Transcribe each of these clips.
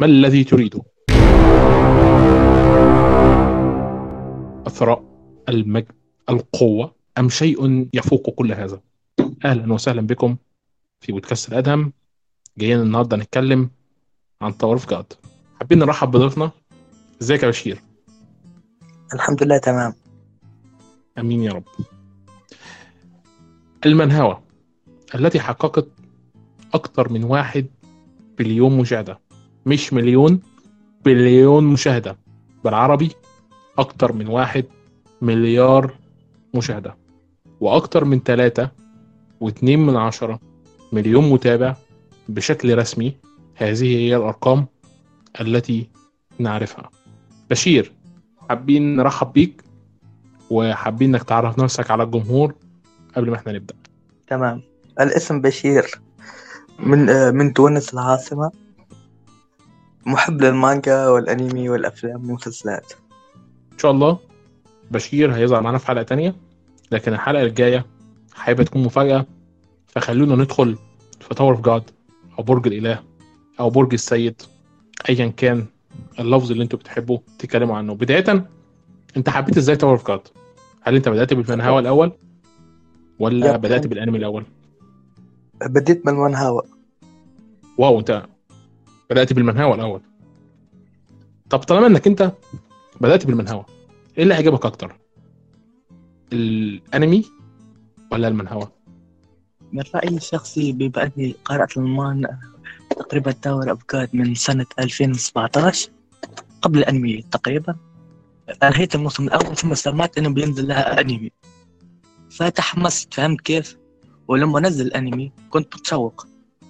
ما الذي تريده؟ الثراء المجد القوة أم شيء يفوق كل هذا؟ أهلا وسهلا بكم في بودكاست الأدهم. جايين النهاردة نتكلم عن Tower of God. حابين نرحب بضيفنا. إزيك يا بشير؟ الحمد لله تمام. أمين يا رب. المنهوى التي حققت أكثر من واحد بليون مشاهدة. مش مليون بليون مشاهدة. بالعربي أكثر من واحد مليار مشاهدة. وأكثر من ثلاثة واتنين من عشرة مليون متابع بشكل رسمي. هذه هي الأرقام التي نعرفها. بشير حابين نرحب بيك؟ وحابين إنك تعرف نفسك على الجمهور قبل ما إحنا نبدأ. تمام. الاسم بشير. من آه، من تونس العاصمة. محب للمانجا والأنمي والأفلام والمسلسلات. إن شاء الله بشير هيظهر معانا في حلقة تانية لكن الحلقة الجاية هيبقى تكون مفاجأة فخلونا ندخل في Tower of God أو برج الإله أو برج السيد ايا كان اللفظ اللي أنتوا بتحبوا تتكلموا عنه. بداية انت حبيت إزاي Tower of God هل انت بدأت بالمنهوى الأول ولا لا. بدأت بالأنمي الأول؟ بديت منهوى انت بدأت بالمنهوى الأول. طب طالما إنك أنت بدأت بالمنهوى إيه اللي عجبك أكتر؟ الأنمي ولا المنهوى من رأيي الشخصي بما أني قرأت المان تقريبا Tower of God من سنة 2017 قبل الأنمي تقريبا. انهيت الموسم الأول ثم سمعت إنه بينزل لها أنمي. فتحمست فهمت كيف؟ ولما نزل الأنمي كنت متشوق.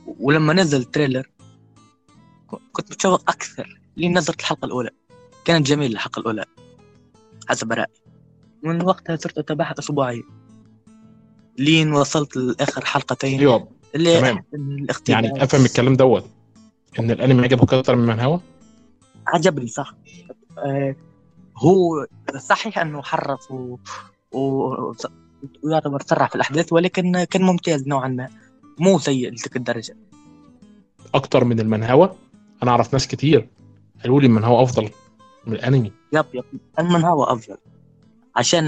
ولما نزل ال trailer كنت متشوق أكثر لين نزلت الحلقة الأولى. كانت جميلة الحلقة الأولى. حسب رأيي. من وقتها صرت أتابعها أسبوعيا. لين وصلت لآخر حلقتين. أيوه اللي تمام. يعني افهم الكلام دوت إن الأنمي عجبك أكتر من المنهوى عجبني صح. آه هو صحيح أنه حرف و... و... ويعتبر سرع في الأحداث ولكن كان ممتاز نوعا ما. مو سيء لتلك الدرجة. أكتر من المنهوى أنا أعرف ناس كتير قالوا لي المنهوى أفضل من الأنمي. يب يب. المن هو أفضل. عشان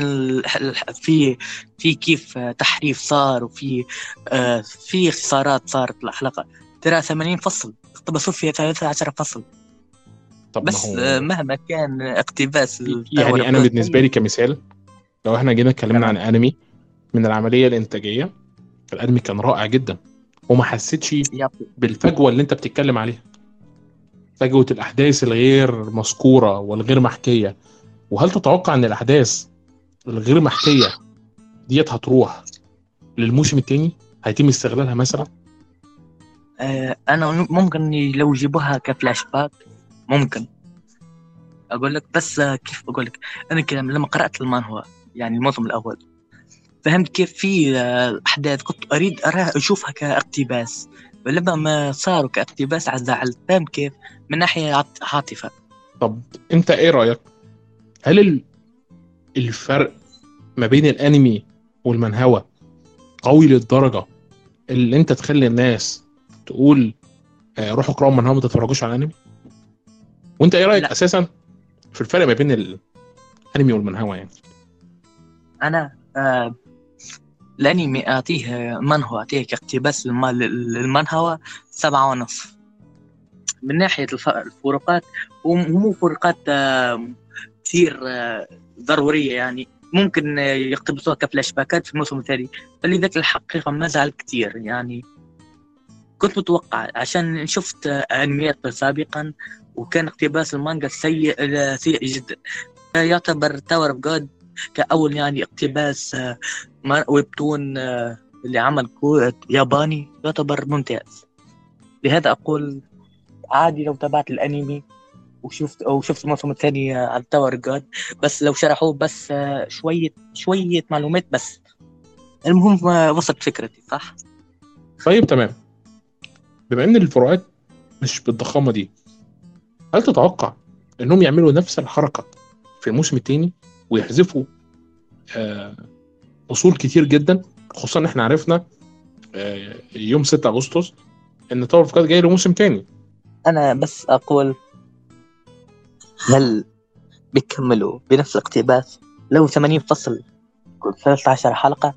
في في كيف تحريف صار وفي آه في اختصارات صارت الحلقة ترى 80 فصل اقتبسوا فيها 13 فصل. طب بس ما هو مهما كان اقتباس يعني أنا بالنسبة لي كمثال لو إحنا جينا اتكلمنا عن. أنمي من العملية الإنتاجية الأنمي كان رائع جدا. وما حسيتش بالفجوة اللي أنت بتتكلم عليها. فجوه الأحداث الغير مذكورة والغير محكية؟ وهل تتوقع إن الأحداث الغير محكية ديت هتروح للموسم التاني؟ هيتم استغلالها مثلا؟ آه، أنا ممكن لو يجيبوها كفلاش باك. ممكن. أقول لك بس آه، كيف أقول لك؟ أنا كده لما قرأت المانهوا يعني الموسم الأول فهمت كيف في آه، أحداث. كنت أريد أراها أشوفها كاقتباس. ولما ما صاروا كاقتباس على زعلت فهمت كيف؟ من ناحية عاط- عاطفة. طب أنت إيه رأيك؟ هل ال- الفرق ما بين الأنمي والمنهوى قوي للدرجة اللي أنت تخلي الناس تقول آه، روحوا اقرأوا منهوى ما تتفرجوش على الأنمي؟ وأنت إيه رأيك لا. أساسا في الفرق ما بين الأنمي والمنهوى يعني؟ أنا آه الانمي أعطيه منهو أعطيه كاقتباس للم- لل- للمنهوى سبعة ونصف من ناحية الف- الفروقات وم- ومو فروقات كثير آه، ضرورية يعني. ممكن آه، يقتبسوها كفلاش باكات في الموسم الثاني فلذلك الحقيقة ما زعل كثير يعني. كنت متوقع عشان شفت آه، أنميات سابقا وكان اقتباس المانجا سيء سيء جدا. يعتبر Tower of God كأول يعني اقتباس آه، webtoon آه، اللي عمل كو ياباني يعتبر ممتاز. لهذا أقول عادي لو تابعت الأنمي وشفت أو شفت الموسم الثاني آه، على Tower God. بس لو شرحوه بس آه، شوية شوية معلومات بس. المهم آه، وصلت فكرتي صح؟ طيب تمام. بما إن الفروقات مش بالضخامة دي هل تتوقع إنهم يعملوا نفس الحركة في الموسم التاني؟ ويحذفوا آه، فصول كتير جدا خصوصا ان إحنا عرفنا آه، يوم 6 أغسطس إن Tower of God له موسم تاني. أنا بس أقول هل بيكملوا بنفس الاقتباس؟ لو 80 فصل كل 13 حلقة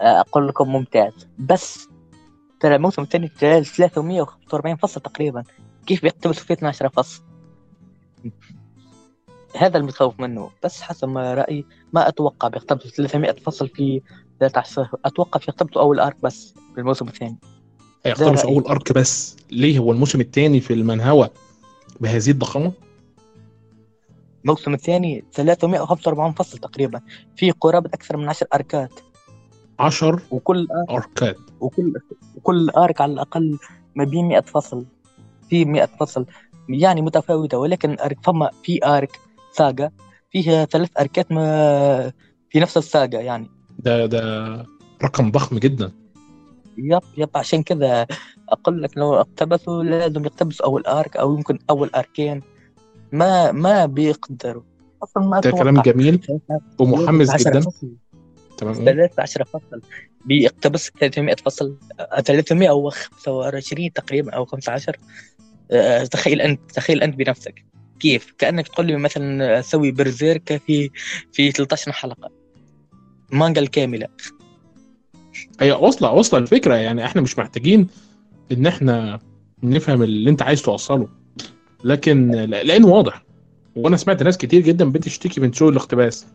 آه، أقول لكم ممتاز. بس ترى الموسم الثاني 345 فصل تقريبا. كيف بيقتبسوا فيه 12 فصل؟ هذا المتخوف منه. بس حسب ما رأيي ما أتوقع بيقتبسوا 300 فصل في 13 أتوقع بيقتبسوا أول أرك بس في الموسم الثاني. هيقتبس رأيي. أول أرك بس. ليه؟ هو الموسم الثاني في المنهوى بهذه الضخامة؟ الموسم الثاني 345 فصل تقريبا. في قرابة أكثر من 10 أركات. 10 وكل أركات. وكل وكل أرك على الأقل ما بين 100 فصل. في 100 فصل. يعني متفاوتة. ولكن أرك فما في أرك ساجا فيها ثلاث أركات ما في نفس الساجا يعني. ده ده رقم ضخم جدا. يب يب عشان كذا أقول لك لو اقتبسوا لازم يقتبسوا أول أرك أو يمكن أول أركين. ما ما بيقدروا. أصلا ما ده. كلام جميل ومحمس 13 جدا. تمام. 13 فصل. بيقتبس 300 فصل آه، 325 تقريبا أو 15 آه، تخيل أنت تخيل أنت بنفسك. كيف؟ كأنك تقول لي مثلا سوي برزيرك في في 13 حلقة. مانجا الكاملة. هي واصلة واصلة الفكرة. يعني إحنا مش محتاجين إن إحنا نفهم اللي أنت عايز توصله. لكن لا- لأنه واضح. وأنا سمعت ناس كتير جدا بتشتكي من سوء الاقتباس.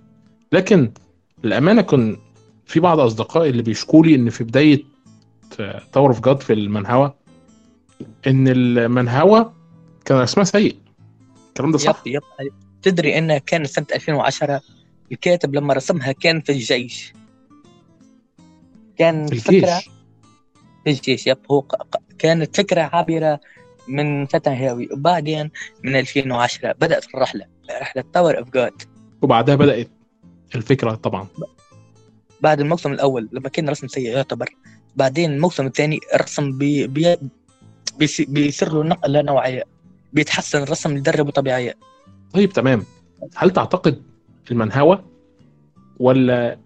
لكن للأمانة كان في بعض أصدقائي اللي بيشكوا لي إن في بداية Tower of God في المانهوا إن المانهوا كان رسمها سيء. الكلام ده صح؟ yep yep. تدري انها كانت سنة 2010 الكاتب لما رسمها كان في الجيش. كان في فكرة الجيش؟ في الجيش yep. هو كانت فكرة عابرة من فتى هاوي. وبعدين من 2010 بدأت الرحلة رحلة Tower of God وبعدها بدأت الفكرة طبعا. بعد الموسم الأول لما كان رسم سيء يعتبر. بعدين الموسم الثاني الرسم بي بي بيص- بيصير له نقلة نوعية. بيتحسن الرسم لدرجة طبيعية. طيب تمام. هل تعتقد المنهوى ولا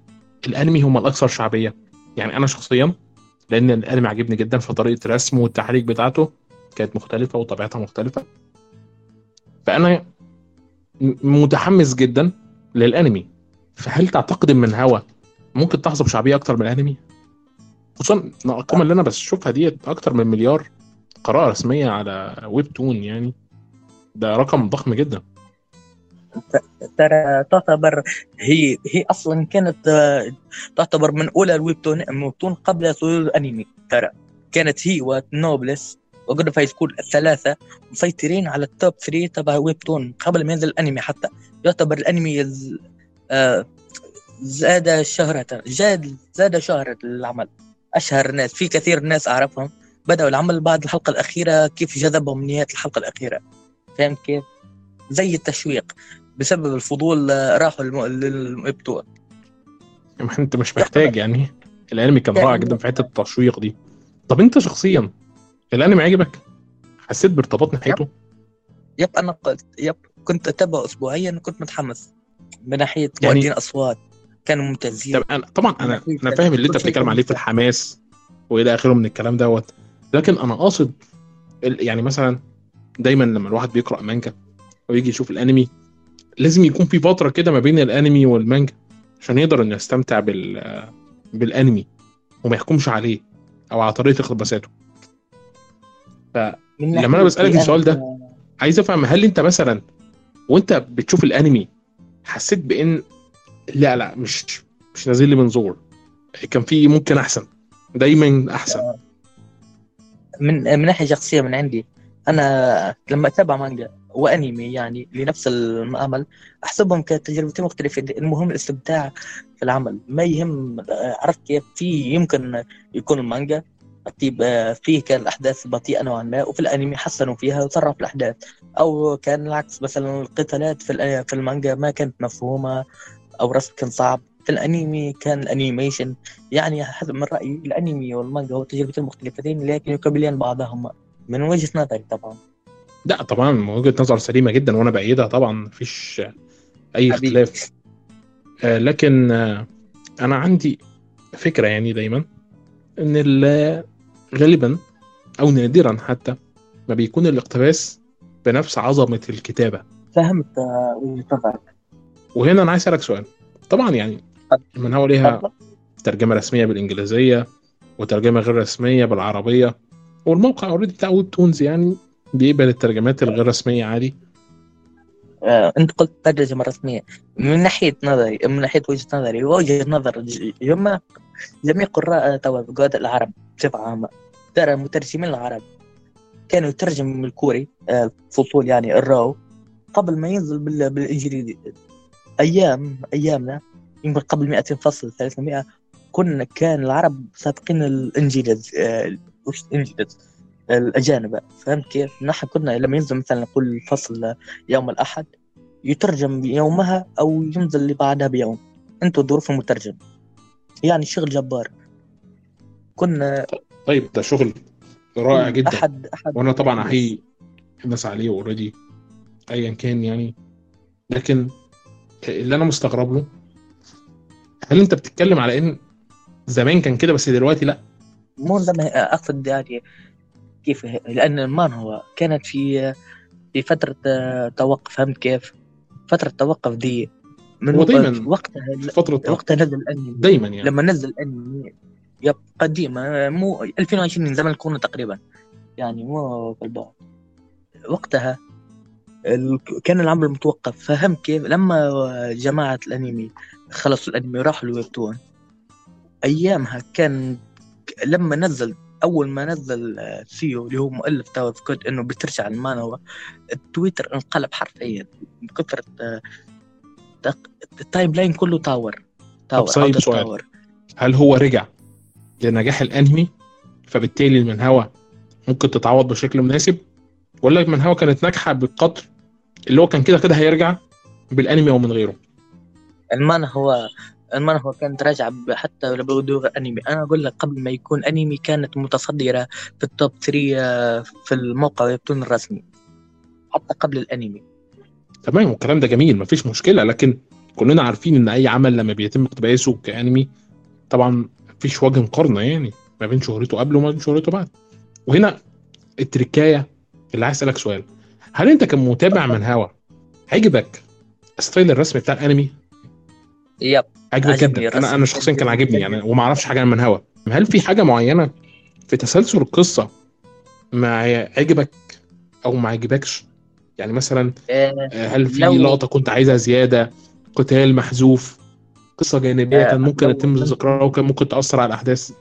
الأنمي هم الأكثر شعبية؟ يعني أنا شخصيا لأن الأنمي عجبني جدا في طريقة رسمه والتحريك بتاعته كانت مختلفة وطبيعتها مختلفة. فأنا متحمس جدا للأنمي. فهل تعتقد المنهوى ممكن تحظى بشعبية أكتر من الأنمي؟ خصوصا الارقام اللي أنا بشوفها ديت أكتر من مليار قراءة رسمية على ويب تون يعني. ده رقم ضخم جدا. ترى تعتبر هي هي أصلا كانت آه، تعتبر من أولى ال webtoon قبل ظهور الأنمي ترى. كانت هي و Noblesse و God of High School الثلاثة مسيطرين على ال top 3 تبع Webtoon قبل ما ينزل الأنمي حتى. يعتبر الأنمي آه، زاد شهرة زاد زاد شهرة العمل. أشهر ناس في كثير ناس أعرفهم. بدأوا العمل بعد الحلقة الأخيرة كيف جذبهم نهاية الحلقة الأخيرة؟ فهمت كيف؟ زي التشويق بسبب الفضول آه، راحوا للم- للمبتون ما أنت مش محتاج يعني. الأنمي كان رائع جدا في حتة التشويق دي. طب أنت شخصيا الأنمي عجبك؟ حسيت بارتباط ناحيته يب. أنا قلت يب. كنت أتابعه اسبوعيا وكنت متحمس من ناحية يعني- مؤدين أصوات. كانوا ممتازين. طب أنا طبعا أنا. أنا فاهم اللي أنت بتتكلم عليه في الحماس وإلى آخره من الكلام دوت. لكن أنا قاصد يعني مثلا دايما لما الواحد بيقرأ مانجا ويجي يشوف الأنمي لازم يكون في فترة كده ما بين الأنمي والمانجا عشان يقدر إنه يستمتع بال بالأنمي وما يحكمش عليه أو على طريقة اقتباساته. من لما أنا ناحية بسألك السؤال ده، أنا- عايز أفهم هل أنت مثلا وأنت بتشوف الأنمي حسيت بإن لا لا مش مش نازل لي منظور كان في ممكن أحسن دايما أحسن؟ من من ناحية شخصية من عندي أنا لما أتابع مانجا وأنمي يعني لنفس العمل أحسبهم كتجربتين مختلفين المهم الاستمتاع في العمل. ما يهم عرفت كيف في يمكن يكون المانجا طيب فيه كان الأحداث بطيئة نوعا ما وفي الأنمي حسنوا فيها وسرعوا في الأحداث. أو كان العكس مثلا القتالات في في المانجا ما كانت مفهومة أو رسم كان صعب. في الأنمي كان الانيميشن يعني حسب من رأيي الأنمي والمانجا هو تجربتين مختلفتين لكن يكملان بعضهما. من وجهة نظري طبعا. لا طبعا من وجهة نظر سليمة جدا وأنا بايدها طبعا مفيش أي حبيبي. اختلاف. آه لكن آه أنا عندي فكرة يعني دايما إن ال- غالبا أو نادرا حتى ما بيكون الاقتباس بنفس عظمة الكتابة. فهمت آه، وجهة نظرك. وهنا أنا عايز أسألك سؤال. طبعا يعني المانهوا ليها تفضل. ترجمة رسمية بالإنجليزية وترجمة غير رسمية بالعربية. والموقع already بتاع Webtoons يعني بيقبل الترجمات الغير رسمية عادي. آه، انت قلت ترجمة رسمية. من ناحية نظري من ناحية وجهة نظري وجهة نظر جميع جميع قراء توا قراء العرب بصفة عامة ترى المترجمين العرب كانوا يترجموا من الكوري آه، فصول يعني الراو قبل ما ينزل بال- بالإنجليزي. أيام أيامنا يمكن قبل 200 فصل 300 كنا كان العرب سابقين الانجليز آه، وش الانجليز الأجانب. فهمت كيف؟ نحن كنا لما ينزل مثلا نقول فصل يوم الأحد يترجم يومها أو ينزل اللي بعدها بيوم. أنتوا ظروف المترجم يعني شغل جبار. كنا طيب ده شغل رائع جدا. احد أحد وأنا طبعا أحيي الناس عليه اوريدي ايا كان يعني. لكن اللي أنا مستغرب له هل انت بتتكلم على ان زمان كان كده بس دلوقتي لا؟ مو زي ما اقصد يعني كيف لأن المانهوا كانت في في فترة آه، توقف فهمت كيف؟ فترة توقف دي من هو دايماً وقتها فترة وقتها نزل الأنمي. دايما يعني. لما نزل الأنمي يب قديمة مو 2020 زمن الكورونا تقريبا. يعني مو في البعد. وقتها. كان العمل متوقف. فهم كيف؟ لما جماعة الأنمي خلصوا الأنمي وراحوا الويبتون أيامها كان لما نزل أول ما نزل آه، سيو اللي هو مؤلف تاور كود إنه بترجع المانوا التويتر انقلب حرفيا من كثرة آه، التايم لاين كله تاور. تاور عودة سؤال. تاور. هل هو رجع لنجاح الأنمي؟ فبالتالي المنهوى ممكن تتعوض بشكل مناسب؟ ولا المنهوى كانت ناجحة بالقدر اللي هو كان كده كده هيرجع بالأنمي أو من غيره؟ المانا هو المانا هو كانت راجعة حتى بدور أنمي. أنا أقول لك قبل ما يكون أنمي كانت متصدرة في التوب 3 آه، في الموقع ويبتون الرسمي. حتى قبل الأنمي. تمام والكلام ده جميل مفيش مشكلة. لكن كلنا عارفين إن أي عمل لما بيتم اقتباسه كأنمي طبعا مفيش وجه مقارنة يعني ما بين شهرته قبل وما بين شهرته بعد. وهنا التركاية اللي عايز أسألك سؤال. هل أنت كمتابع منهوى عجبك ستايل الرسم بتاع الأنمي؟ يب عجبك جدا. أنا أنا شخصيا كان عاجبني يعني وما أعرفش حاجة عن منهوى هل في حاجة معينة في تسلسل القصة ما عجبك أو ما عجبكش؟ يعني مثلا آه، هل في لقطة كنت عايزها زيادة قتال محذوف قصة جانبية آه، كان ممكن يتم ذكرها وكان ممكن تأثر على الأحداث؟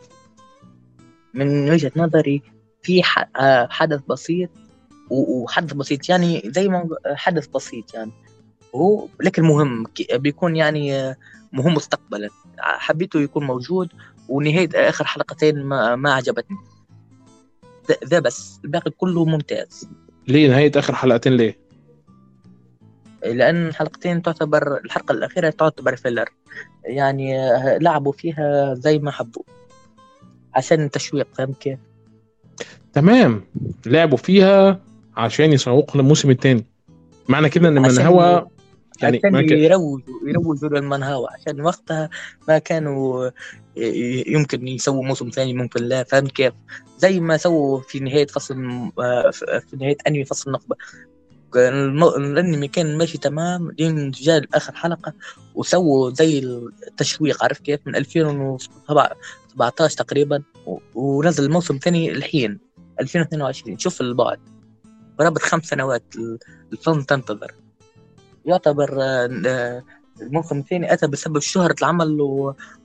من وجهة نظري في آه، حدث بسيط وحدث بسيط. يعني زي ما حدث بسيط يعني. هو لكن مهم. ك- بيكون يعني آه، مهم مستقبلا. حبيته يكون موجود ونهاية آخر حلقتين ما, ما عجبتني. ذا- بس. الباقي كله ممتاز. ليه؟ نهاية آخر حلقتين ليه؟ لأن الحلقتين تعتبر الحلقة الأخيرة تعتبر فيلر يعني آه، لعبوا فيها زي ما حبوا. عشان التشويق فهمت كيف؟ تمام. لعبوا فيها عشان يسوقوا للموسم الثاني معنى كده إن عشان منهوى يعني ما كان- يروجوا يروجوا للمنهوى عشان وقتها ما كانوا يمكن يسووا موسم ثاني ممكن لا فهمت كيف؟ زي ما سووا في نهاية فصل آه، في نهاية أنمي فصل الم- الأنمي كان ماشي تمام لين جاء آخر حلقة وسووا زي التشويق عارف كيف؟ من 2017 تقريبا ونزل موسم ثاني الحين 2022 شوف البعد. قرابة خمس سنوات ال- الفيلم تنتظر. يعتبر آه، آه، الموسم الثاني أتى بسبب شهرة العمل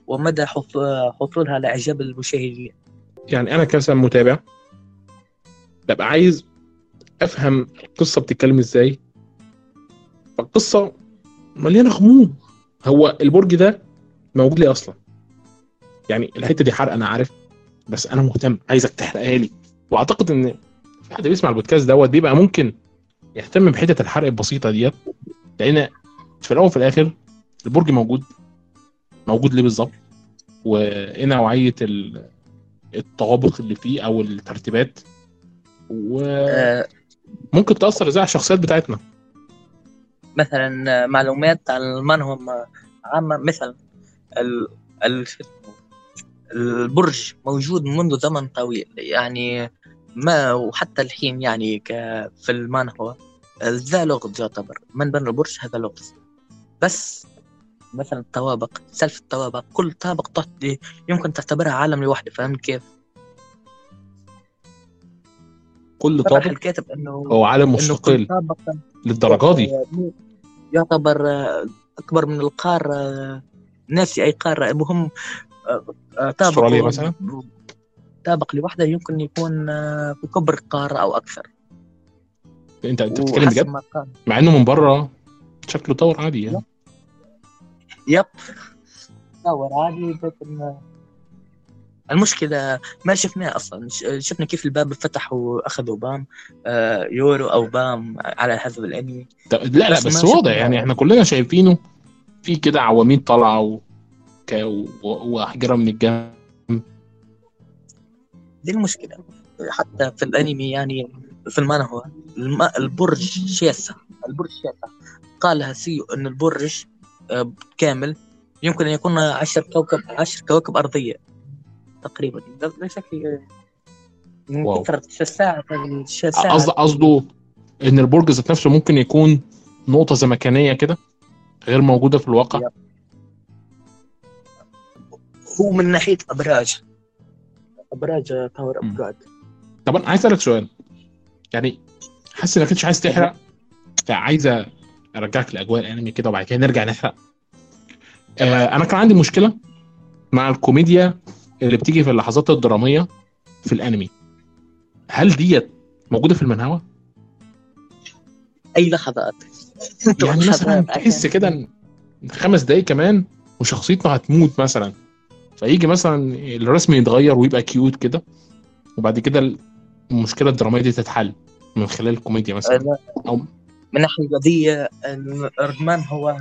ومدى حص- حصولها على إعجاب المشاهدين. يعني أنا كمثلا متابع ببقى عايز أفهم القصة بتتكلم إزاي. فالقصة مليانة غموض. هو البرج ده موجود ليه أصلا؟ يعني الحتة دي حرق أنا عارف بس أنا مهتم عايزك تحرقها لي. وأعتقد إن في حد بيسمع البودكاست دوت بيبقى ممكن يهتم بحتة الحرق البسيطة ديت. لأن في الأول وفي الآخر البرج موجود. موجود ليه بالظبط؟ وإيه نوعية ال- الطوابق اللي فيه أو الترتيبات؟ وممكن آه، تأثر إزاي على الشخصيات بتاعتنا؟ مثلا معلومات عن المنهم عامة مثلا ال... ال... البرج موجود منذ زمن طويل يعني ما وحتى الحين يعني ك في المانهوا ذا لغز يعتبر. من بنى البرج هذا لغز. بس مثلا الطوابق سلف الطوابق كل طابق تعطي يمكن تعتبرها عالم لوحده فهمت كيف؟ كل طابق الكاتب إنه هو عالم مستقل للدرجة دي. يعتبر آه، أكبر من القارة آه، ناسي أي قارة المهم آه، طابق أستراليا مثلا؟ طابق لوحده يمكن يكون في كبر القاره أو أكثر. انت انت بتتكلم بجد؟ مع إنه من بره شكله طور عادي يعني. يب. تصور عادي لكن المشكلة ما شفناه أصلا ش- شفنا كيف الباب فتح وأخذوا بام آه، يورو أو بام على حسب الأنمي لا لا بس واضح يعني إحنا كلنا شايفينه في كده عواميد طالعة و... ك... و... واحجاره من الجنب. دي المشكلة. حتى في الأنمي يعني في المانهوا. الم... البرج شاسع البرج شاسع قالها SIU أن البرج آه، كامل. يمكن أن يكون عشر كوكب عشر كواكب أرضية تقريبا. شكل من wow. كثرة الشساعة الشساعة قصد قصده إن البرج ذات نفسه ممكن يكون نقطة زمكانية كده غير موجودة في الواقع؟ yep. هو من ناحية أبراج. أبراج تاور مم. أبراج. طب أنا عايز أسألك سؤال. يعني حاسس إنك مش عايز تحرق. فعايز أرجعك لأجواء الأنمي كده وبعد كده نرجع نحرق. آه أنا كان عندي مشكلة مع الكوميديا اللي بتيجي في اللحظات الدرامية في الأنمي. هل ديت موجودة في المنهوى أي لحظات يعني مثلا تحس كده خمس دقايق كمان وشخصيته هتموت مثلا. فيجي مثلا الرسم يتغير ويبقى cute كده وبعد كده المشكلة الدرامية دي تتحل. من خلال الكوميديا مثلا. لا. أو من ناحية القضية المانهوا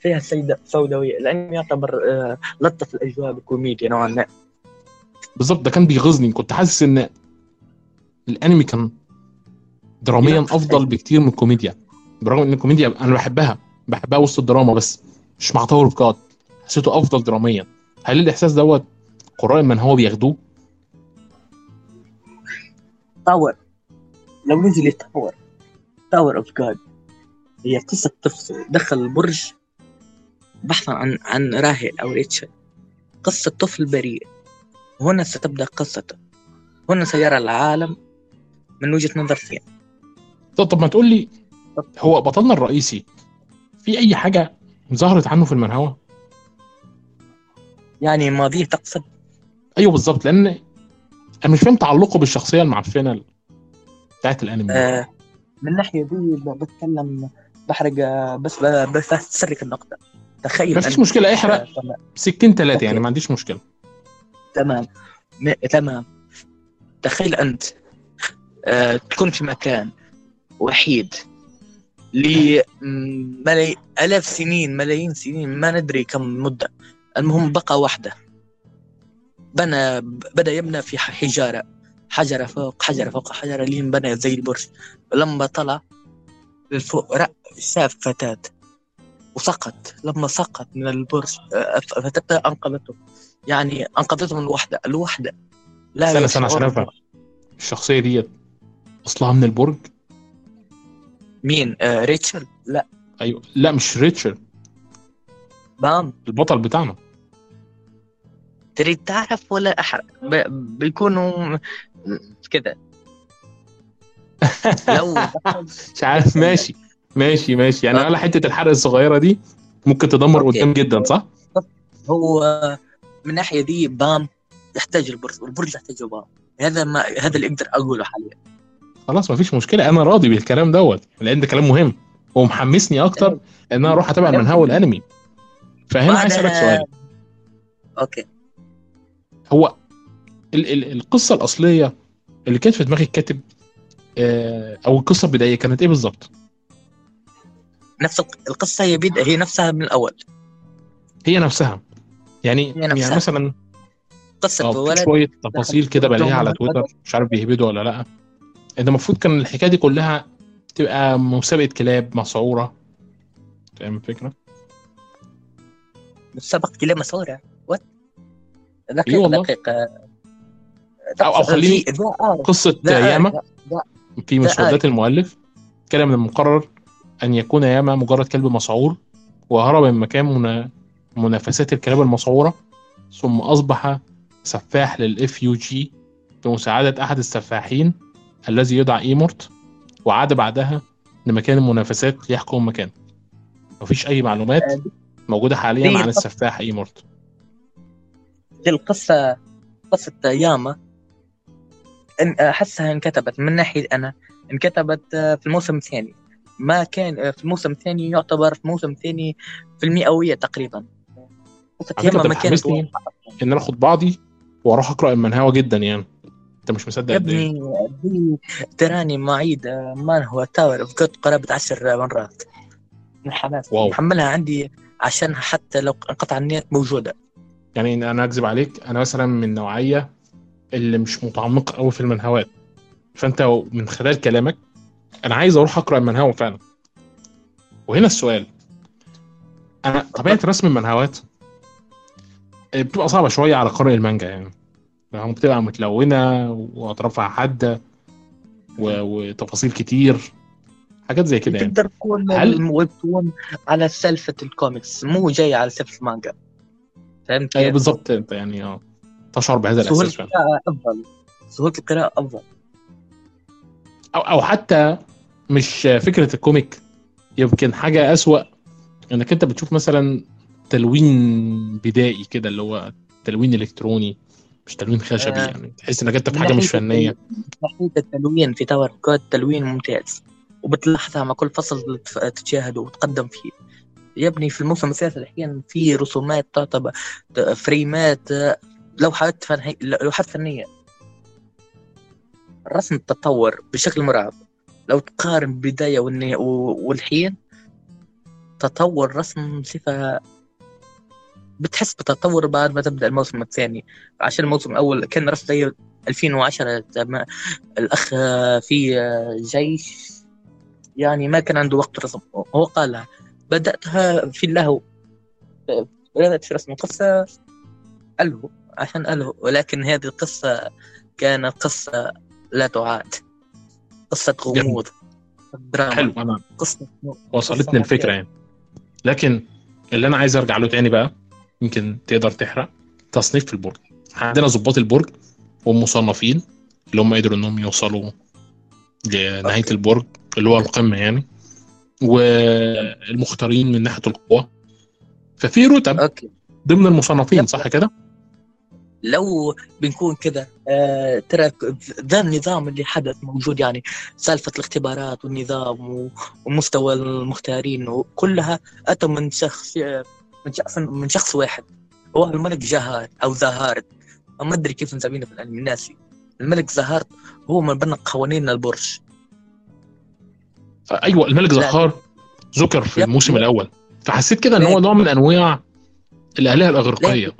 فيها سيدة سوداوية الأنمي يعتبر آه، لطف الأجواء بالكوميديا نوعا ما. بالظبط ده كان بيغيظني كنت حاسس إن الأنمي كان دراميا لا. أفضل بكتير من الكوميديا. برغم إن الكوميديا أنا بحبها بحبها وسط الدراما بس مش مع Tower of حسيته أفضل دراميا. هل الإحساس دوت قراء المانهوا بياخدوه؟ Tower لو نجي لتاور Tower اوف جاد هي قصة طفل دخل البرج بحثا عن عن راهيل أو ريتشل. قصة طفل بريء. هنا ستبدأ قصته. هنا سيرى العالم من وجهة نظر ثين طب, طب ما تقول لي هو بطلنا الرئيسي. في أي حاجة ظهرت عنه في المنهوى يعني ماضيه تقصد؟ أيوه بالظبط لأن أنا مش فاهم تعلقه بالشخصية المعفنة. بتاعت الانمي. آه من الناحية دي بتكلم بحرق آه، بس ب- بس تسرك النقطة. تخيل مفيش أنت- مشكلة احرق آه، تمام. سكين ثلاثة أوكي. يعني ما عنديش مشكلة. تمام. م- تمام. تخيل أنت آه تكون في مكان وحيد لملاي آلاف سنين ملايين سنين ما ندري كم مدة. المهم بقى واحدة. بنى بدأ يبنى في حجارة. حجرة فوق حجرة فوق حجرة لين بنى زي البرج. ولما طلع للفوق رأى شاف فتاة وسقط. لما سقط من البرج آه، فتاة أنقذته. يعني أنقذته من الوحدة. الوحدة لا عشان يشعر افهم الشخصية ديت أصلها من البرج؟ مين؟ آه ريتشل؟ لا. أيوه. لا مش ريتشارد بام. البطل بتاعنا. تريد تعرف ولا أحرق؟ بيكونوا كذا لو مش عارف. ماشي. ماشي ماشي. يعني. على حتة الحرق الصغيرة دي ممكن تدمر okay. قدام جدا صح؟ هو من الناحيه دي بام يحتاج البرج والبرج يحتاج بام هذا ما هذا اللي أقدر أقوله حاليا. خلاص مفيش مشكلة. أنا راضي بالكلام دوت لأن ده كلام مهم. ومحمسني أكتر إن أنا أروح أتابع المانهوا الانمي فهنا عايز اسالك سؤال. okay. هو القصة الأصلية اللي كانت في دماغ الكاتب آه، أو القصة البدائية كانت إيه بالظبط؟ نفس الق- القصة هي بدا هي نفسها من الأول هي نفسها يعني هي نفسها. يعني مثلا قصة في ولد شوية تفاصيل كده بلاقيها على تويتر مش عارف بيهبدوا ولا لأ ان المفروض كان الحكاية دي كلها تبقى مسابقة كلاب مسعوره فاهم الفكرة؟ سبق كلمه صورة وات إيه دقيقة والله. أو- أو خليني- آه، قصة آه، ياما في مسودات المؤلف كان من المقرر أن يكون ياما مجرد كلب مسعور وهرب من مكان منا- منافسات الكلاب المسعورة ثم أصبح سفاح لل FUG بمساعدة أحد السفاحين الذي يدعى إيمورت وعاد بعدها لمكان المنافسات ليحكم مكانه. مفيش أي معلومات آه، موجودة حاليا عن. السفاح إيمورت. دي القصة قصة ياما. إن أحسها انكتبت. من ناحية أنا انكتبت آه، في الموسم الثاني. ما كان آه، في الموسم الثاني يعتبر في الموسم الثاني في المئوية تقريبا. ما كانت إن أنا آخد بعضي وأروح أقرأ المانهوا جدا يعني. أنت مش مصدق يا قد إيه؟ ابني تراني معيد آه، مانهوا Tower of God قرابة عشر مرات. من حماس. wow. محملها عندي عشان حتى لو انقطع النت موجودة. يعني أنا أكذب عليك أنا مثلا من النوعيه اللي مش متعمقه قوي في المنهوات فأنت من خلال كلامك أنا عايز أروح أقرأ المنهوى فعلا. وهنا السؤال. أنا طبيعة رسم المنهوات بتبقى صعبة شوية على قارئ المانجا يعني. يعني بتبقى متلونة وأطرافها حادة و... وتفاصيل كتير حاجات زي كده يعني. تقدر تكون هل- على سلفة الكوميكس مو جاي على سالفة المانجا. فهمت أيوه كيف؟ بالظبط أنت يعني آه. تشعر بهذا سهولة الإحساس القراءة أفضل. سهولة القراءة أفضل. أو أو حتى مش فكرة ال comic. يمكن حاجة أسوأ إنك أنت بتشوف مثلا تلوين بدائي كده اللي هو تلوين إلكتروني مش تلوين خشبي آه. يعني. تحس إنك أنت في حاجة مش فنية. ناحية التلوين في Tower God تلوين ممتاز. وبتلاحظها مع كل فصل تتشاهده وتقدم فيه. يا ابني في الموسم الثالث الحين في رسومات تعتبر فريمات لوحات فنية لوحات فنية الرسم تطور بشكل مرعب. لو تقارن بداية والحين تطور رسم صفة بتحس بتطور بعد ما تبدأ الموسم الثاني. عشان الموسم الأول كان رسم زي 2010 تم- الأخ في جيش يعني ما كان عنده وقت رسم. هو قالها بدأتها في اللهو. بدأت في رسم قصة ألهو عشان ألهو. ولكن هذه القصة كانت قصة لا تعاد. قصة غموض. دراما. حلو. أنا قصة وصلتني الفكرة يعني. لكن اللي أنا عايز أرجع له تاني بقى يمكن تقدر تحرق تصنيف في البرج. عندنا ضباط البرج والمصنفين اللي هم قدروا إنهم يوصلوا لنهاية okay. البرج اللي هو القمة يعني. والمختارين من ناحية القوة. ففي رتب okay. ضمن المصنفين. صح كده؟ لو بنكون كذا آه ترى ذا النظام اللي حدث موجود يعني سالفة الاختبارات والنظام ومستوى المختارين وكلها أتى من شخص من شخص من شخص واحد. هو الملك جاهار أو زهارد ما أدري كيف نسميه في الأنمي ناسي. الملك زهارد هو من بنى قوانين البرج. أيوه الملك. زهار ذكر في. الموسم الأول. فحسيت كده إن هو نوع من أنواع الآلهة الاغريقيه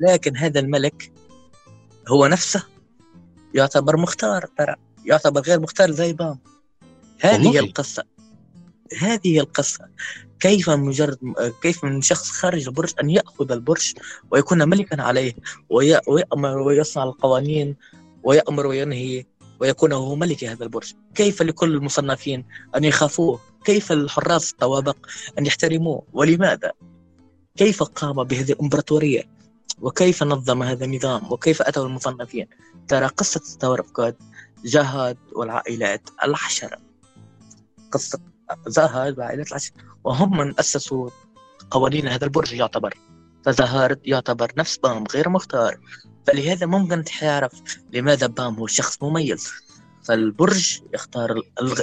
لكن هذا الملك هو نفسه يعتبر مختار ترى. يعتبر غير مختار زي بام. هذه والله. هي القصة. هذه هي القصة. كيف مجرد كيف من شخص خارج البرج أن يأخذ البرج ويكون ملكا عليه وي- ويأمر ويصنع القوانين ويأمر وينهي ويكون هو ملك هذا البرج. كيف لكل المصنفين أن يخافوه؟ كيف للحراس الطوابق أن يحترموه؟ ولماذا؟ كيف قام بهذه الإمبراطورية وكيف نظم هذا النظام؟ وكيف أتوا المصنفين؟ ترى قصة of God زهارد والعائلات العشرة. قصة زهارد وعائلات العشرة. وهم من أسسوا قوانين هذا البرج يعتبر. فزهارد يعتبر نفس بام غير مختار. فلهذا ممكن تعرف لماذا بام هو شخص مميز. فالبرج يختار الغ...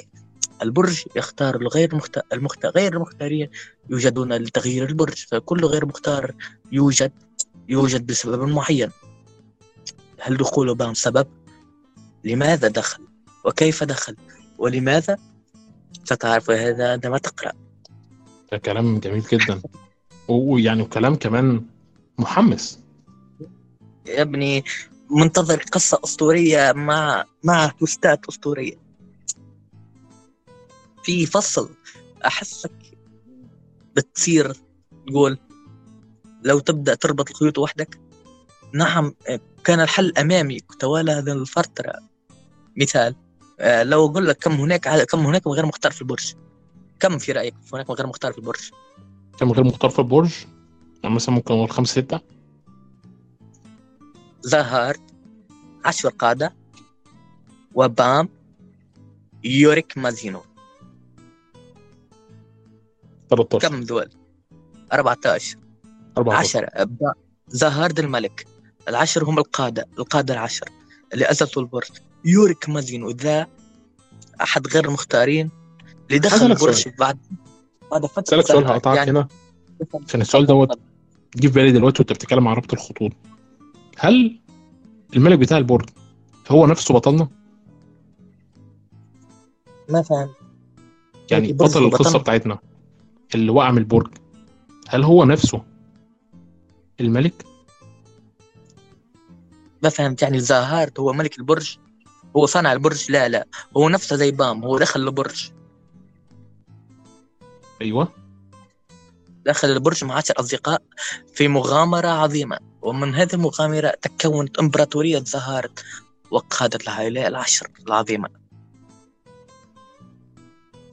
البرج يختار الغير مخت... المخت... غير المختارين يوجدون لتغيير البرج. فكل غير مختار يوجد يوجد بسبب معين هل دخول بام سبب؟ لماذا دخل؟ وكيف دخل؟ ولماذا؟ ستعرف هذا عندما تقرأ ده كلام جميل جدا ويعني وكلام كمان محمس يا ابني منتظر قصة أسطورية مع مع توستات أسطورية في فصل أحسك بتصير تقول لو تبدأ تربط الخيوط وحدك. نعم وكان الحل أمامي. توالى هذه الفترة مثال لو أقول لك كم هناك كم هناك غير مختار في البرج. كم في رأيك هناك غير مختار في البرج؟ كم غير مختار في البرج؟ يعني مثلا ممكن نقول خمسة ستة. زهارد عشر قادة وبام يوريك مازينو. 13 كم دول 14 14 10 ب- زهارد الملك. العشر هم القادة القادة العشر. اللي أسسوا البرج. يوريك مازينو ذا أحد غير المختارين. اللي دخل البرج. بعد بعد فترة أسألك سؤال. هقطعك يعني هنا. عشان السؤال دوت جه في بالي دلوقتي وأنت بتتكلم عن ربط الخطوط. هل الملك بتاع البرج هو نفسه بطلنا؟ ما فهم يعني بطل بطلنا. بتاعتنا اللي وقع من البرج. هل هو نفسه الملك؟ ما فهمت يعني زهارد هو ملك البرج؟ هو صنع البرج؟ لا لا. هو نفسه زي بام هو دخل البرج. أيوه. دخل البرج مع عشر أصدقاء في مغامرة عظيمة. ومن هذه المغامرة تكونت إمبراطورية زهارد وقادت العائلة العشر العظيمة.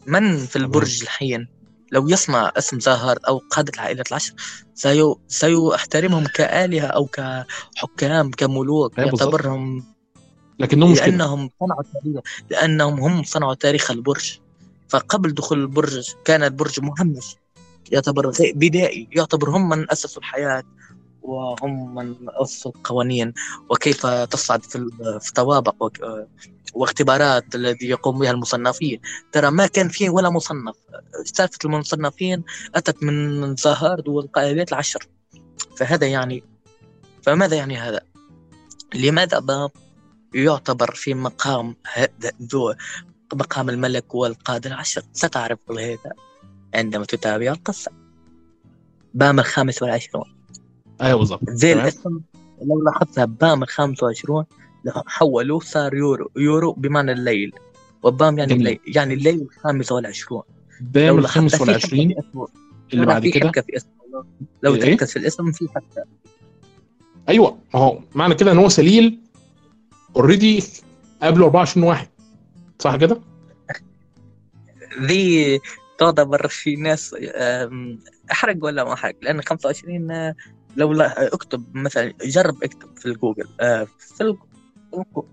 من في البرج الحين؟ لو يسمع اسم زهارد أو قادة العائلة العشر سيو سيحترمهم كآلهة أو كحكام كملوك بالظبط. يعتبرهم لكنه مش لأنهم صنعوا تاريخ لأنهم هم صنعوا تاريخ البرج. فقبل دخول البرج كان البرج مهمش يعتبر بدائي يعتبر هم من أسسوا الحياة. وهم من أسسوا القوانين وكيف تصعد في ال- في طوابق وك- واختبارات الذي يقوم بها المصنفين. ترى ما كان فيه ولا مصنف. سالفة المصنفين أتت من زهارد والقائلات العشر. فهذا يعني فماذا يعني هذا؟ لماذا باب يعتبر في مقام ذو مقام الملك والقادة العشر؟ ستعرف كل هذا عندما تتابع القصة. بام الخامس والعشرون. أيوه بالظبط زي. الأسم لو لاحظتها بام الخامس والعشرون حولوه صار يورو يورو بمعنى الليل وبام يعني. الليل يعني الليل الخامس والعشرون بام الخامس والعشرين في اسمه. اللي ترى بعد كده في لو إيه؟ تركز في الأسم في حبكة أيوه ما هو معنى كده إن هو سليل already قبله 24 واحد صح كده؟ ذي تعتبر في ناس أحرق ولا ما أحرق لأن 25 آه، لو لا اكتب مثلا جرب اكتب في الجوجل آه، في ال-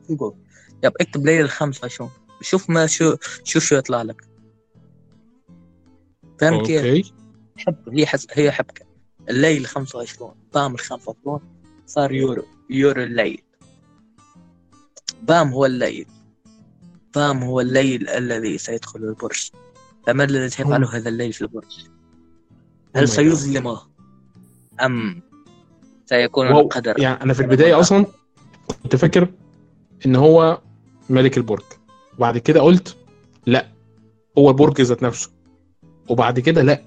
في ال Google yep اكتب ليلة 25 شوف ما شو شوف شو يطلع لك. فهمت كيف؟ okay. حبكه هي حس... هي حبكة. الليل 25 بام ال 25 صار يورو يورو الليل. بام هو الليل. بام هو الليل الذي سيدخل البرج. فما الذي سيفعله هذا الليل في البرج؟ هل Oh God. سيظلمه أم سيكون واو. القدر. يعني أنا في البداية أصلا كنت فاكر إن هو ملك البرج. وبعد كده قلت لا هو البرج ذات نفسه. وبعد كده لا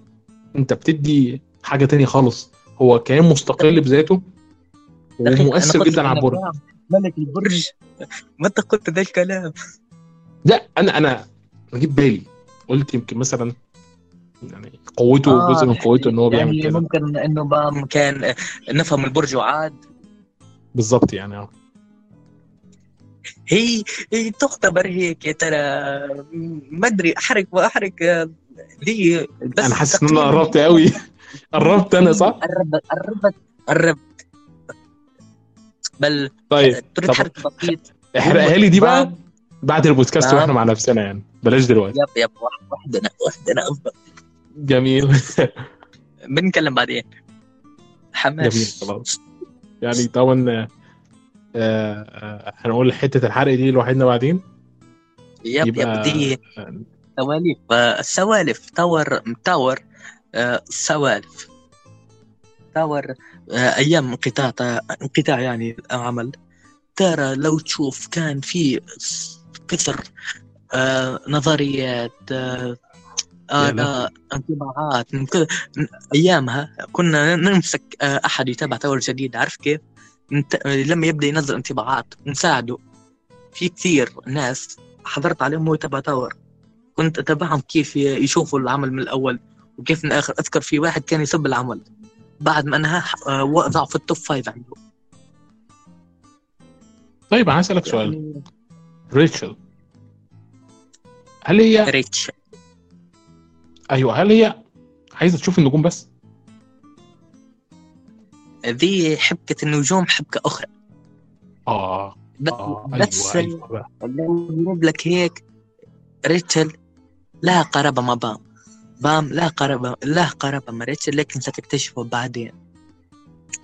أنت بتدي حاجة تانية خالص. هو كيان مستقل بذاته ومؤثر جدا على البرج. ملك البرج. متى قلت ذا الكلام؟ لا أنا أنا جيت بالي. قلت يمكن مثلا يعني قوته آه، جزء من قوته إن هو بيعمل يعني كده. ممكن إنه بام كان نفهم البرج وعاد. بالظبط يعني آه. هي هي تعتبر هيك يا ترى ما أدري أحرق واحرق آه، ذي بس أنا حاسس إن أنا قربت قوي قربت أنا صح؟ قربت قربت. قربت. بل طيب تريد طب حرق بسيط. احرقها لي دي بقى؟ بعد البودكاست بام. وإحنا مع نفسنا يعني. بلاش دلوقتي. يب يب واحد- وحدنا وحدنا افضل جميل. بنتكلم بعدين. حماس. جميل خلاص. يعني طبعا آه، آه، هنقول حتة الحرق دي لوحدنا بعدين؟ yep yep دي سواليف آه، السوالف Tower Tower سوالف. Tower أيام انقطاع انقطاع يعني العمل. ترى لو تشوف كان في كثر نظريات آه، يا آراء انطباعات أيامها. كنا نمسك آه، أحد يتابع Tower جديد. عارف كيف؟ نت... لما يبدأ ينزل انطباعات نساعده في كثير ناس حضرت عليهم وهو يتابع Tower كنت أتابعهم كيف يشوفوا العمل من الأول وكيف من الآخر. أذكر في واحد كان يسب العمل. بعد ما انهاه آه، وضعه في ال top five عنده. طيب أنا اسالك سؤال. يعني ريتشل. هل هي ريتش أيوه هل هي عايزة تشوف النجوم بس؟ ذي حبكة النجوم حبكة أخرى. آه بس, بس أيوه أيوه بقى. لو يجيب لك هيك. ريتشل لها قرابة مع بام. بام لا قرابة لا قرابة مع ريتشل لكن ستكتشفه بعدين.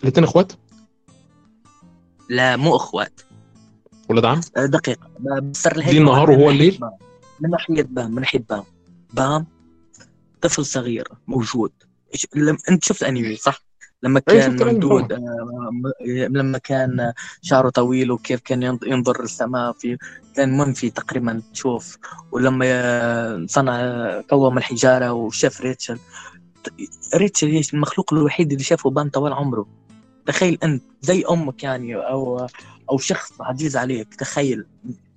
الاتنين إخوات؟ لا مو إخوات. ولاد عم؟ بفسر لك دي النهار وهو الليل؟ من ناحية بام من ناحية بام. بام طفل صغير موجود. لم... أنت شفت أنمي صح؟ لما كان ممدود آه، لما كان شعره طويل وكيف كان ينظ- ينظر للسماء في كان منفي تقريبا تشوف ولما صنع كوم الحجارة وشاف ريتشل. ريتشل هي المخلوق الوحيد اللي شافه بام طوال عمره. تخيل أنت زي أمك يعني أو أو شخص عزيز عليك تخيل.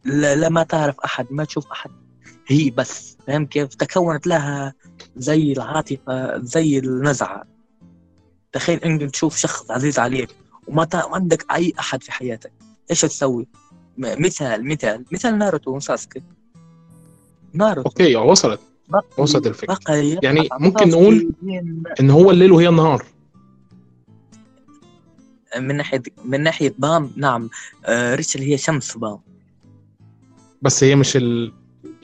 لا, لا ما تعرف أحد ما تشوف أحد. هي بس فاهم كيف؟ تكونت لها زي العاطفة زي النزعة. تخيل إنك تشوف شخص عزيز عليك وما عندك أي أحد في حياتك. إيش تسوي؟ م- مثال مثال مثال ناروتو وساسكي ناروتو. okay وصلت. بقى وصلت الفكرة. يعني عن ممكن نقول إن هو الليل وهي النهار. من ناحية من ناحية بام نعم. آه ريتشل هي شمس بام. بس هي مش ال...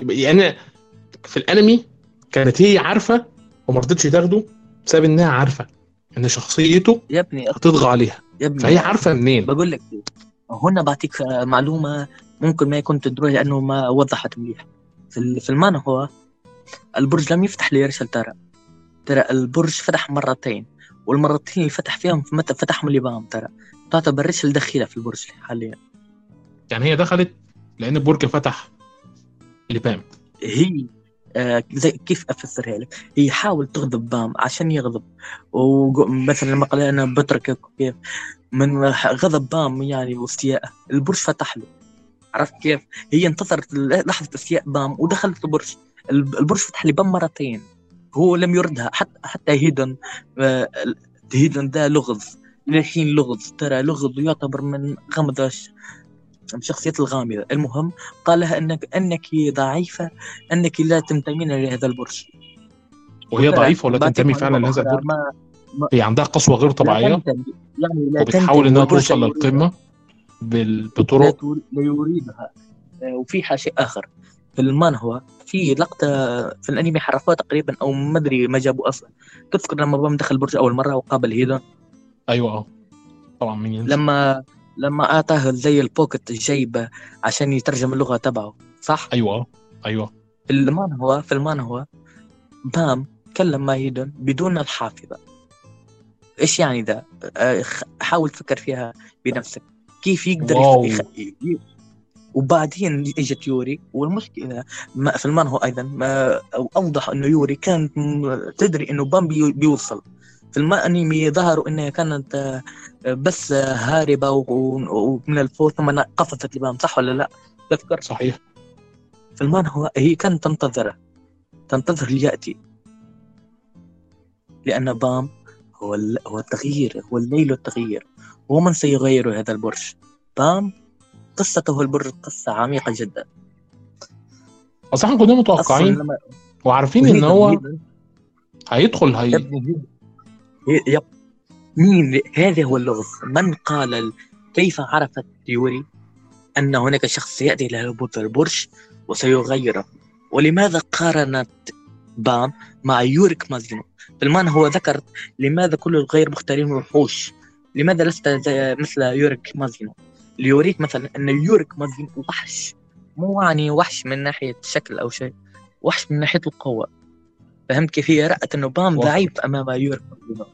يعني في الأنمي كانت هي عارفة وما رضتش تاخده بسبب إنها عارفة إن شخصيته يا ابني هتطغى عليها. يا ابني فهي عارفة منين؟ بقول لك هنا بعطيك معلومة ممكن ما يكون تدري لأنه ما وضحت مليح في في المانا هو البرج لم يفتح ليرشل ترى. ترى البرج فتح مرتين والمرتين اللي فتح فيهم متى فتحهم لبام ترى. تعتبر ريتشل دخيلة في البرج حاليا. يعني هي دخلت لأن البرج فتح لبام هي آه زي كيف أفسرها لك؟ هي حاول تغضب بام عشان يغضب. ومثلا لما قال أنا بتركك كيف من غضب بام يعني واستيائه البرج فتح له. عرفت كيف؟ هي انتظرت لحظة استياء بام ودخلت البرج. الب- البرج فتح لي بام مرتين. هو لم يردها. حتى حتى هيدن آه، هيدن ده لغز. للحين لغز. ترى لغز يعتبر من غمض الش- الشخصيات الغامضة. المهم قال لها انك إنك ضعيفة إنك لا تنتمين لهذا البرج. وهي ضعيفة ولا تنتمي فعلا لهذا البرج؟ ما هي عندها قسوة غير لا طبيعية؟ تنتمي. يعني لا وبتحاول والبرج توصل لا. للقمة بال- لا بطرق لا يريدها. آه، وفي شيء آخر. في المانهوا في لقطة في الأنمي حرفوها تقريبا أو ما أدري ما جابوا أصلا. تذكر لما بام دخل البرج أول مرة وقابل هيدا؟ أيوه آه. طبعا مين لما لما أعطاه زي البوكت الجيبة عشان يترجم اللغة تبعه صح؟ أيوه أيوه في المانهوا في المانهوا بام كلم مع هيدون بدون الحافظة إيش يعني ده؟ آه، حاول تفكر فيها بنفسك كيف يقدر wow. يخ... ي- وبعدين إجت يوري والمشكلة ما في المانهوا أيضا ما أوضح إنه يوري كانت تدري إنه بام بي- بيوصل في الانمي ظهروا إنها كانت آه، بس هاربة ومن الفوز ثم قفزت لبام صح ولا لا؟ تذكر؟ صحيح. في المانهوا هي كانت تنتظرة. تنتظر ليأتي. لأن بام هو ال... هو التغيير هو الليل والتغيير ومن سيغير هذا البرج؟ بام قصته البرج قصة عميقة جدا. اصل إحنا كنا متوقعين وعارفين إن هو هيدخل هي- يب مين هذا هو اللغز؟ من قال ال- كيف عرفت يوري أن هناك شخص سيأتي إلى هبوط البرج وسيغيره؟ ولماذا قارنت بام مع يوريك مازينو؟ في المانهوا ذكر لماذا كل الغير مختارين وحوش لماذا لست مثل يوريك مازينو؟ ليوريك مثلا أن يوريك مازينو وحش. مو يعني وحش من ناحية شكل أو شيء وحش من ناحية القوة. فهمت كيف؟ هي رأت أنه بام. ضعيف أمام يوريك مازينو.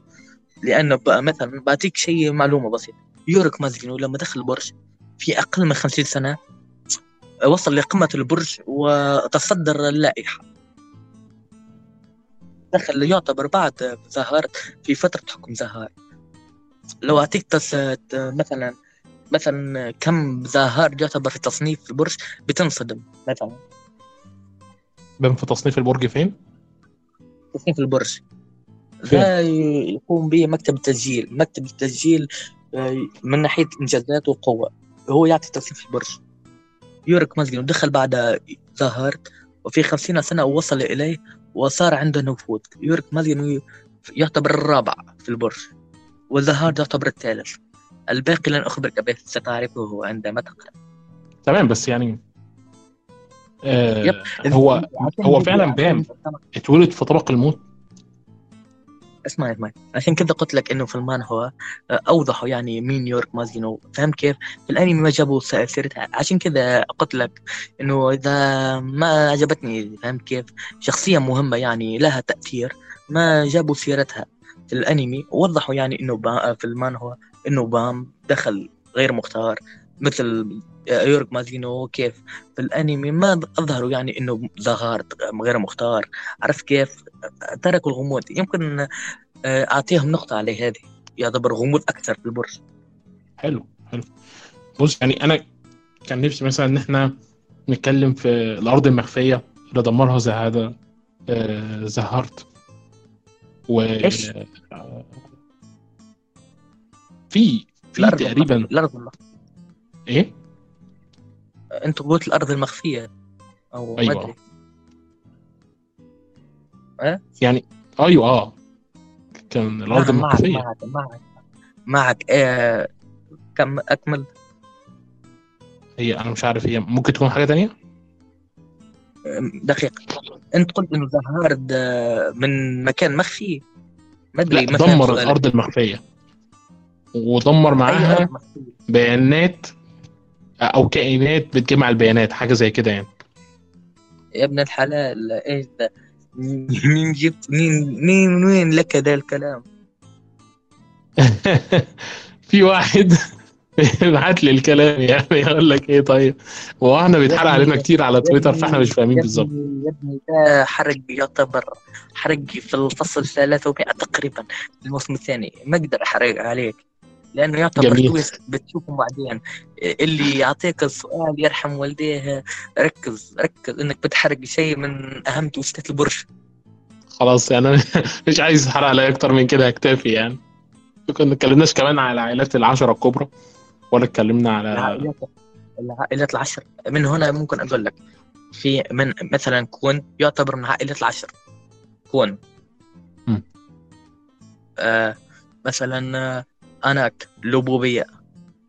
لأنه بقى مثلا بعطيك شيء معلومة بسيطة يوريك مازينو لما دخل البرج في أقل من خمسين سنة وصل لقمة البرج وتصدر اللائحة دخل يعتبر بعد زهار في فترة حكم زهار لو. ت- مثلا مثلا كم زهار يعتبر في تصنيف البرج بتنصدم مثلا بام في تصنيف البرج فين؟ تصنيف البرج؟ لا يقوم به مكتب التسجيل. مكتب التسجيل آه، من ناحية إنجازات وقوة هو يعطي توصيف البرج. يورك مازجنو دخل بعد زهرت وفي خمسين سنة وصل إليه وصار عنده نفوذ. يورك مازجنو يعتبر الرابع في البرج وزهارد يعتبر الثالث. الباقي لن أخبرك به ستعرفه عندما تقرأ. تمام بس يعني آه. هو هو فعلا بام. اتولد في طبق الموت اسمع اسمع عشان كذا قلت لك إنه في المان هو آه، اوضحوا يعني مين نيويورك مازينو فهم كيف؟ في الأنمي ما جابوا سيرتها عشان كذا قلت لك إنه إذا ما عجبتني فهم كيف؟ شخصية مهمة يعني لها تأثير ما جابوا سيرتها في الأنمي وضحوا يعني إنه با في المان هو إنه بام دخل غير مختار مثل آه، يورك مازينو كيف في الأنمي ما أظهروا يعني إنه زغار غير مختار. عرفت كيف؟ تركوا الغموض. يمكن آه، أعطيهم نقطة على هذه. يعتبر غموض أكثر في البرج. حلو حلو. بص يعني أنا كان نفسي مثلا إن إحنا نتكلم في الأرض المخفية. اللي دمرها زي هذا آه، زهرت. و؟ آه، في في تقريبا الأرض المخفية. إيه؟ أنت قلت الأرض المخفية أو أيوة. ما ادري يعني أيوه آه. كان الأرض نعم، معك المخفية. معك معك معك آه كم أكمل. هي أنا مش عارف هي ممكن تكون حاجة تانية؟ دقيقة. أنت قلت إنه زهارد آه، من مكان مخفي. ما أدري دمر. الأرض المخفية. ودمر أي معاها؟ بيانات أو كائنات بتجمع البيانات حاجة زي كده يعني. يا ابن الحلال إيش ده؟ مين جبت مين مين من وين لك ذا الكلام؟ في واحد بعت لي الكلام يعني يقول لك إيه طيب؟ هو إحنا بيتحرق علينا كتير على تويتر فإحنا مش فاهمين بالظبط. يا ابني ده حرق يعتبر حرق في الفصل 300 تقريبا الموسم الثاني. ما أقدر أحرق عليك. لأنه يعتبر جميل. تويست بتشوفه بعدين. اللي يعطيك السؤال يرحم والديه ركز ركز إنك بتحرق شيء من أهم تويستات البرج. خلاص يعني أنا مش عايز أحرق عليا أكتر من كده اكتفي يعني. كنا اتكلمناش كمان على العائلات العشرة الكبرى ولا اتكلمنا على العائلات العائلات العشر من هنا ممكن أقول لك في من مثلا كون يعتبر من عائلة العشر كون. آه مثلا اناك لوبوبية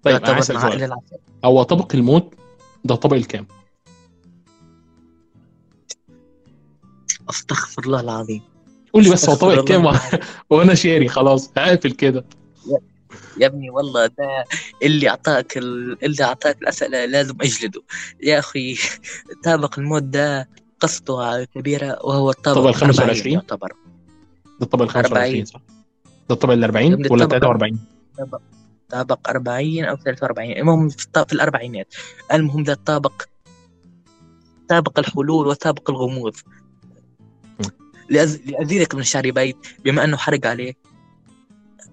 طيب أنا هو طبق الموت ده طبق الكام؟ أستغفر الله العظيم. قول لي بس هو طبق الكام. وأنا شاري خلاص هقفل كده. يا ابني والله ده اللي أعطاك ال... اللي أعطاك الأسئلة لازم أجلده. يا أخي طابق الموت ده قصته كبيرة وهو الطابق طبق ال 25 40 يعتبر. ده الطبق ال 25 40. صح؟ ده الطبق ال 40 ابني ولا الطبق- 43 طابق طابق 40 أو 43 المهم في الأربعينات. المهم ذا الطابق. طابق الحلول وطابق الغموض. لأزيدك من شعر بيت بما أنه حرق عليه.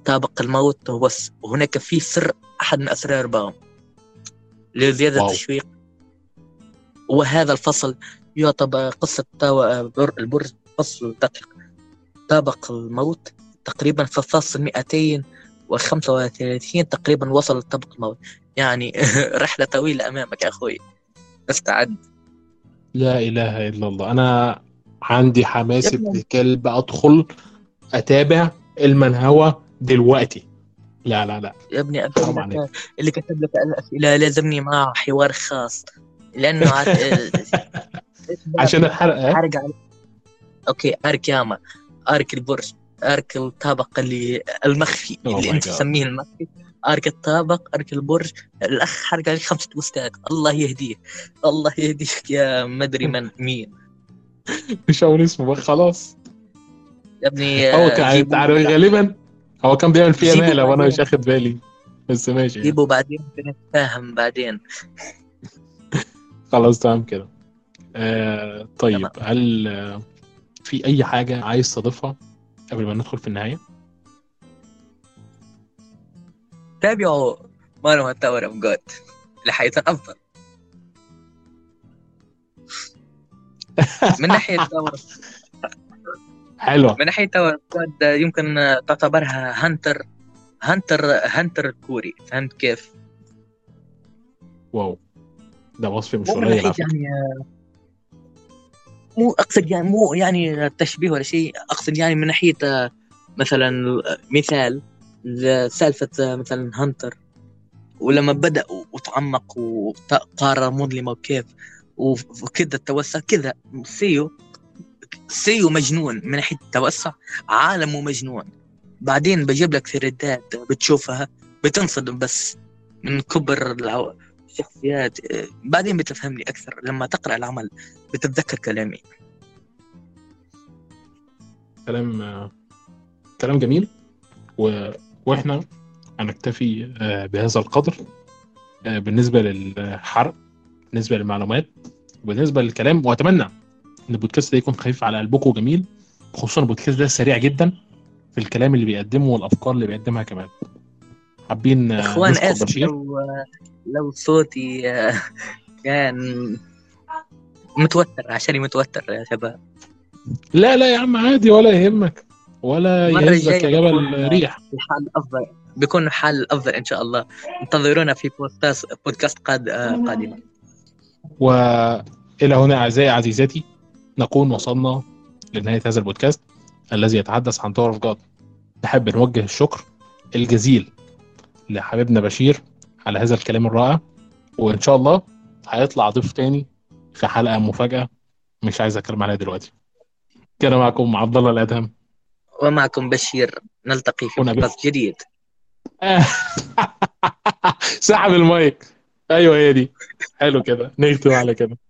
طابق الموت وبس وهناك في سر أحد من أسرار باوم لزيادة واو. التشويق. وهذا الفصل يعتبر قصة البرج فصل دقيق طابق الموت تقريبا في فصل 200 35 تقريبا وصل الطبق الموت. يعني رحلة طويلة أمامك يا أخوي. استعد. لا إله إلا الله. أنا عندي حماس ابن أدخل أتابع المنهوى دلوقتي. لا لا لا. يا ابني اللي كتب لك الأسئلة لازمني معاه حوار خاص. لأنه عاد... عشان الحرق إيه؟ أرجع على... أوكي أرك ياما أرك البرج. ارك الطابق اللي المخفي Oh اللي أنت. تسميه المخفي. ارك الطابق ارك البرج الأخ حرق عليك خمسة توستات الله يهديه الله يهديك يا مدري من مين. مش هقول اسمه بقى خلاص. يا ابني هو كان غالبا هو كان بيعمل فيها مقلب وأنا. مش اخد بالي. بس ماشي. جيبوا بعدين بنتفاهم بعدين. خلاص تمام كده. آه طيب تمام. هل آه، في أي حاجة عايز تضيفها؟ قبل ما ندخل في النهاية. تابعوا مانهوا Tower of God لحياة افضل من ناحية Tower حلوة. من ناحية Tower of God يمكن تعتبرها Hunter Hunter Hunter الكوري. فهمت كيف؟ واو. ده وصف مش قليل. يعني مو أقصد يعني مو يعني تشبيه ولا شيء أقصد يعني من ناحية آه، مثلا مثال سالفة آه، مثلا Hunter. ولما بدأ وتعمق وقارة مظلمة وكيف وكذا التوسع كذا SIU SIU مجنون من ناحية التوسع عالمه مجنون. بعدين بجيب لك ثريدات بتشوفها بتنصدم بس من كبر العو- الشخصيات آه، بعدين بتفهمني أكثر لما تقرأ العمل بتتذكر كلامي. كلام آه، كلام جميل و... وإحنا هنكتفي آه، بهذا القدر بالنسبة للحرق بالنسبة للمعلومات وبالنسبة للكلام وأتمنى إن البودكاست ده يكون خفيف على قلبكم وجميل خصوصا البودكاست ده سريع جدا في الكلام اللي بيقدمه والأفكار اللي بيقدمها كمان. حابين إخوان اسف لو لو صوتي آه، كان متوتر عشاني متوتر يا شباب. لا لا يا عم عادي ولا يهمك ولا يهزك يا جبل ريح. الحال افضل بيكون حال افضل إن شاء الله. انتظرونا في بودكاست بودكاست قاد آه، قادمه وإلى هنا أعزائي عزيزاتي نكون وصلنا لنهاية هذا البودكاست الذي يتحدث عن of God نحب نوجه الشكر الجزيل لحبيبنا بشير على هذا الكلام الرائع. وإن شاء الله هيطلع ضيف تاني في حلقة مفاجأة مش عايز أتكلم عليها دلوقتي. كان معكم عبد الله الأدهم. ومعكم بشير. نلتقي في بودكاست جديد. سحب المايك. أيوه هي دي. حلو كده. نكتب على كده.